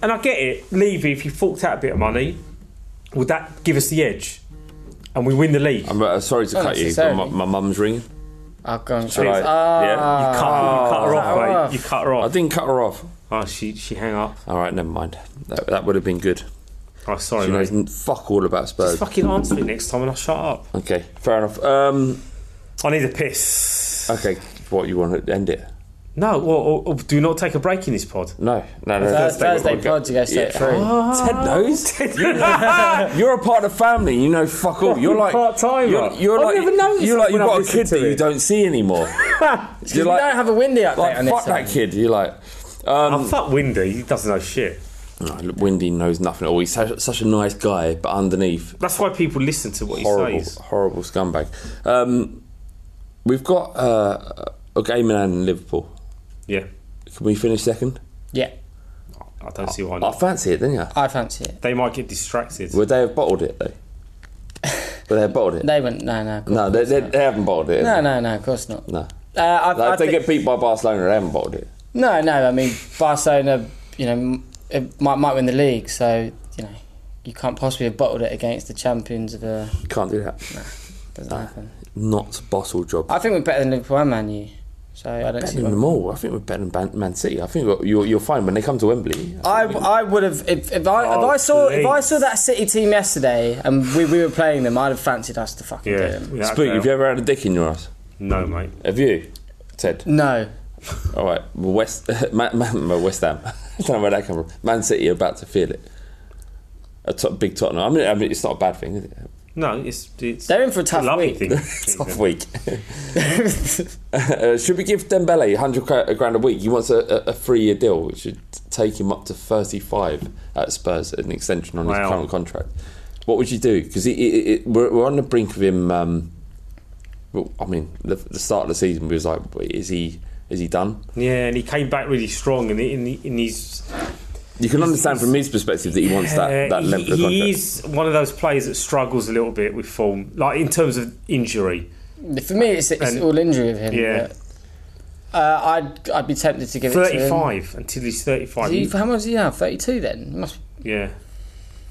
And I get it. Levy, if you forked out a bit of money, would that give us the edge? And we win the league. I'm uh, sorry to Not cut you. But my, my mum's ringing. And Shall I- Ah, yeah? You cut, you cut her cut off, mate. You cut her off. I off. didn't cut her off. Oh, she she hang up. All right, never mind. That, that would have been good. Oh, sorry, She mate. knows n- fuck all about Spurs. Just fucking answer me next time and I'll shut up. Okay, fair enough. Um, I need a piss. okay, what you want to end it? No, or, or, or do not take a break in this pod. No, no, no. Thursday, Thursday we'll pod to go straight Yeah. through. Ted knows. You're, you're a part of the family. You know, fuck all. You're like Part-timer. You're, you're I've like never noticed you're like you've got a kid to that you don't see anymore. we you're like, don't have a windy update like on fuck that kid. You're like. Um, Oh, fuck Windy. He doesn't know shit. no, look, Windy knows nothing at all. He's such, such a nice guy, but underneath, That's why people listen to what he says. horrible scumbag. Um, we've got uh, a game in hand in Liverpool. Yeah. Can we finish second? Yeah, I don't see why not. I not. fancy it, didn't you? I fancy it. They might get distracted. Would they have bottled it though? Would they have bottled it? They wouldn't. no, no, of No, they, they, they haven't bottled it. no, no, no, of course not. no. Uh, I, Like, I if they think- get beat by Barcelona, they haven't bottled it. no, no. I mean, Barcelona, you know, m- it might might win the league, so you know, you can't possibly have bottled it against the champions of a. You can't do that. Doesn't happen. Not bottle job. I think we're better than Liverpool and Man U, so I don't better see. than them all. I think we're better than Man, Man City. I think you're, you're, you're fine when they come to Wembley. I, I would have if, if I if Oh, I saw if I saw that City team yesterday and we, we were playing them, I'd have fancied us to fucking Yeah. do them. without Spook, have you ever had a dick in your ass? No, mate. Have you, Ted? No, All right, West, Man, Man, well, West Ham. I don't know where that come from. Man City are about to feel it. A top, big Tottenham. I mean, I mean, it's not a bad thing, is it? No, it's it's they're in for a tough lovely week. thing. Tough week. uh, should we give Dembele 100 gra- grand a week? He wants a, a, a three-year deal, which should take him up to 35 at Spurs, an extension on his Wow. current contract. What would you do? Because we're, we're on the brink of him. Um, well, I mean, the, the start of the season, was like, is he is he done? Yeah, and he came back really strong, and in, in, in his You can understand from his perspective that he wants that, that length he, of contract. he is one of those players that struggles a little bit with form, like in terms of injury. For me, it's, it's And- all injury of him. Yeah. but, uh, I'd I'd be tempted to give it him. Thirty-five until he's thirty-five. He- how much is he now? Thirty-two. Then He must. yeah,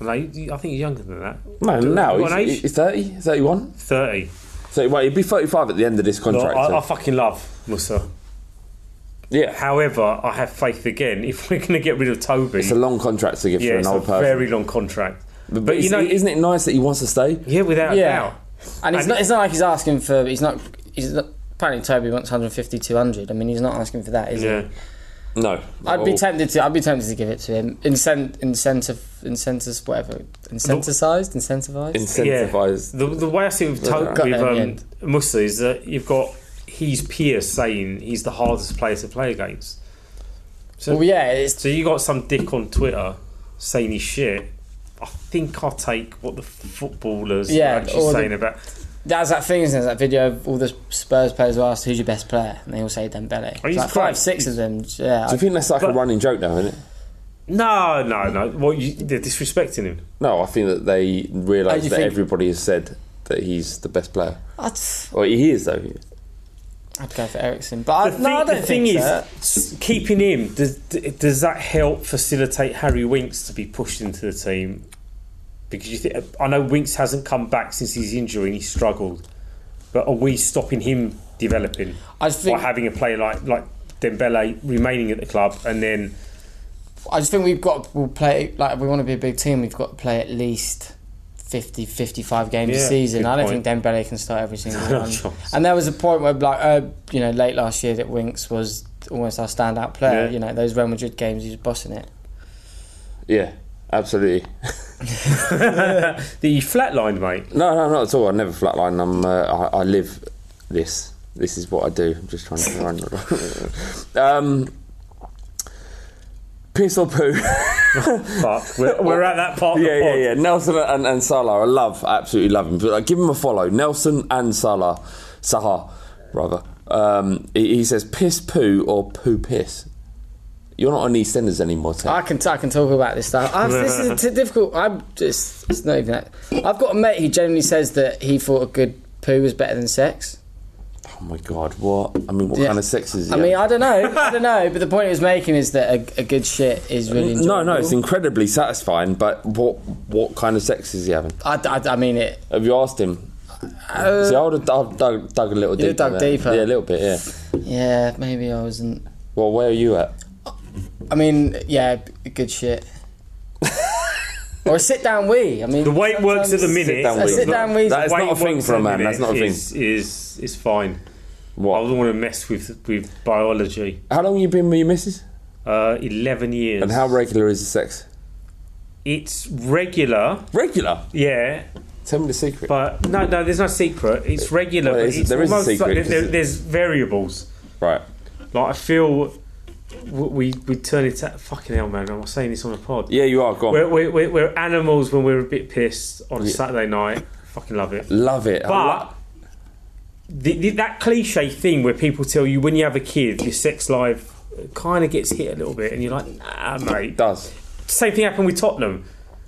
no, he- I think he's younger than that. No, now What he's, he's 30, 31. Thirty. So, well, he'd be 35 at the end of this Look, contract. I, so- I fucking love Mousa. Yeah, However, I have faith again. If we're going to get rid of Toby, it's a long contract to give yeah, for an it's a old person. very long contract. but, but you you know- isn't it nice that he wants to stay? Yeah, without a Yeah. doubt. And it's And- not. It's not like he's asking for. He's not. He's not. Apparently, Toby wants 150, 200. I mean, he's not asking for that, is Yeah. he? No, I'd be tempted to. I'd be tempted to give it to him. Incent, incentive, incentive, whatever. Incentivized, incentivized. Incentivized. The, the way I see it with, to- with there in the um. Mousa is that you've got his peers saying he's the hardest player to play against. So, well, yeah, it's so you got some dick on Twitter saying he's shit. I think I'll take what the footballers Yeah, are actually or the- saying about. There's that thing, there's that video of all the Spurs players who asked who's your best player, and they all say Dembele. Oh, he's It's like great. five, six of them. Yeah, Do you think that's like a running joke now, isn't it? No, no, no. What you, they're disrespecting him. No, I think that they Oh, realise you that think- everybody has said that he's the best player. I'd, Well, he is though. I'd go for Eriksen, but I, The no, thing, I don't the thing think is, s- keeping him does does that help facilitate Harry Winks to be pushed into the team? Because you think I know Winks hasn't come back since his injury and he struggled, but are we stopping him developing I think by having a player like like Dembele remaining at the club and then I just think we've got we'll play like if we want to be a big team. We've got to play at least 50, 55 games a season. I don't point. think Dembele can start every single No one. chance. and there was a point where, like, uh, you know, late last year that Winks was almost our standout player. Yeah. You know, those Real Madrid games, he was bossing it. Yeah, absolutely. the flatlined, mate. No, no, not at all. I never flatline. I'm. Uh, I, I live this. This is what I do. I'm just trying to run. um, piss or poo. Fuck, we're, we're at that part. Of yeah, the pod. yeah, yeah. Nelson and, and Salah, I love, absolutely love him. But uh, give him a follow. Nelson and Salah, Saha, rather. Um, he, he says piss poo or poo piss. You're not on EastEnders anymore, Ted. I can I can talk about this stuff. i this is t- difficult. I'm just it's not even that. I've got a mate who genuinely says that he thought a good poo was better than sex. Oh my god, what? I mean, what Yeah. kind of sex is he I mean. I don't know, I don't know, but the point he was making is that a, a good shit is really enjoyable. No, no, it's incredibly satisfying. But what what kind of sex is he having? I, I, I mean it. Have you asked him? Uh, See, I would have dug, dug, dug a little deeper. have dug there. deeper. Yeah, a little bit. Yeah. Yeah, maybe I wasn't. Well, where are you at? I mean, yeah, good shit. or a sit down wee. I mean, The weight works at the minute, Sit down a wee. sit down wee. That is not a thing for a man. That's not a thing. Is is, is fine. I What? don't want to mess with with biology. How long have you been with your missus? Uh, Eleven years. And how regular is the sex? It's regular, Regular. yeah. Tell me the secret. But no, no, there's no secret. It's regular. Well, it's- it's there is a secret, Like there, there's variables. right. Like I feel we we turn it. To, fucking hell, man! I'm saying this on a pod. Yeah, you are. Go on. We're, we're, we're, animals when we're a bit pissed on a Yeah. Saturday night. Fucking love it. Love it. I But the, the, that cliche thing where people tell you when you have a kid, your sex life kind of gets hit a little bit, and you're like, nah, mate. It does. Same thing happened with Tottenham.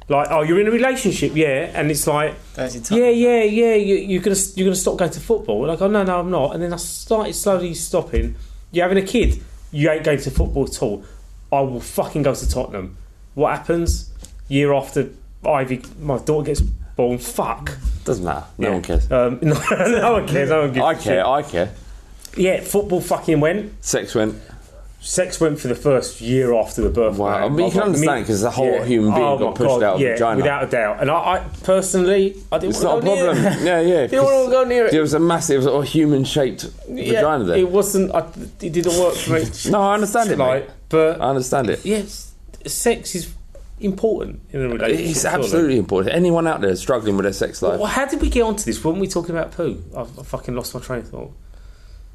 Like, oh, you're in a relationship, yeah, and it's like, Dirty yeah, yeah, yeah, you, you're gonna you're gonna stop going to football. We're like, oh no, no, I'm not. And then I started slowly stopping. You're having a kid, you ain't going to football at all. I will fucking go to Tottenham. What happens? Year after Ivy, my daughter gets born. Fuck. Doesn't matter. No Yeah. one cares. Um, no, no one cares. No one gives I care. I care. Yeah, football fucking went. Sex went. Sex went for the first year after the birth. Wow. I mean, you can Like, understand because the whole human being Oh got pushed God, out of yeah, vagina. without a doubt. And I, I personally, I didn't it's want not a to go problem. near it. yeah, yeah. Didn't want to go near it. There was a massive, sort of human-shaped Yeah, vagina there. It wasn't. I, it didn't work for me. no, I understand it, like, mate. but I understand it. yes, sex is important in a relationship. It's surely. absolutely important. Anyone out there struggling with their sex life, Well, how did we get onto this? Weren't we talking about poo? I've, I fucking lost my train of thought.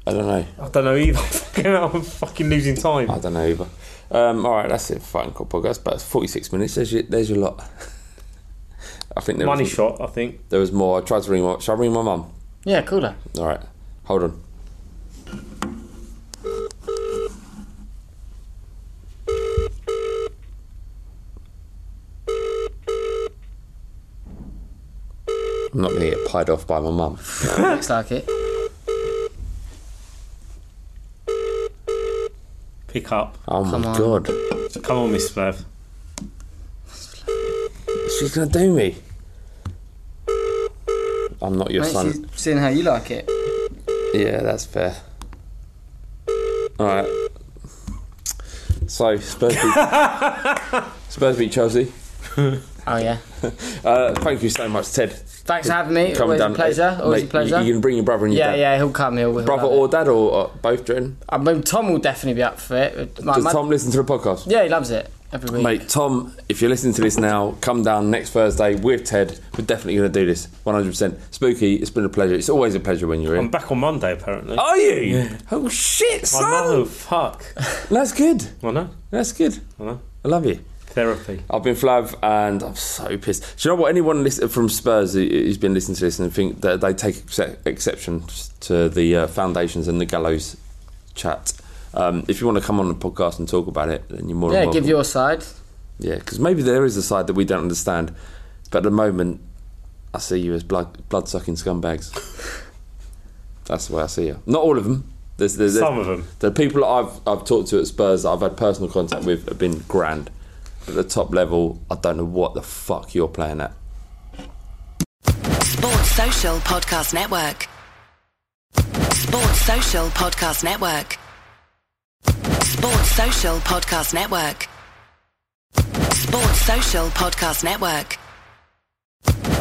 I don't know. I don't know either. I'm fucking losing time. I don't know either. Um, all right, that's it. Fighting Cool podcast, but it's forty-six minutes. There's your, there's your lot. I think there Money was, shot, I think. There was more. I tried to ring. My, shall I ring my mum? Yeah, cooler. All right, hold on. I'm not going to get pied off by my mum. Looks like it. Pick up. Oh my Come on. god, Come on, Miss Flav. she's going to do me. I'm not your Mate, son. she's seeing how you like it. Yeah, that's fair. All right. So Spurs beat, Spurs beat Chelsea. Oh yeah. Uh, thank you so much, Ted. Thanks for having me. Coming Always down. a pleasure. Always Mate, a pleasure. You, you can bring your brother and your yeah, dad. yeah, he'll come. He'll, he'll Brother love it. or dad or uh, both, Jordan? I mean, Tom will definitely be up for it. My- Does my- Tom listen to the podcast? Yeah, he loves it every week. Mate, Tom, if you're listening to this now, come down next Thursday with Ted. We're definitely going to do this, 100%. Spooky, it's been a pleasure. It's always a pleasure when you're in. I'm back on Monday, apparently. Are you? Oh shit, I son! know, fuck. That's good. I know, That's good. I know. I love you. Therapy. I've been Flav, and I'm so pissed. Do you know what? Anyone listen, from Spurs who- who's been listening to this and think that they take exce- exception to the uh, foundations and the gallows chat. Um, if you want to come on the podcast and talk about it, then you're more Yeah, than give your side. Yeah, because maybe there is a side that we don't understand, but at the moment, I see you as blood blood sucking scumbags. That's the way I see you. Not all of them. There's, there's, Some of them. The people I've I've talked to at Spurs that I've had personal contact with have been grand. At the top level, I don't know what the fuck you're playing at. Sports Social Podcast Network. Sports Social Podcast Network. Sports Social Podcast Network. Sports Social Podcast Network.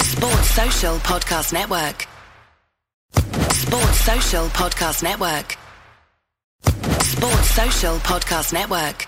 Sports Social Podcast Network. Sports Social Podcast Network. Sports Social Podcast Network.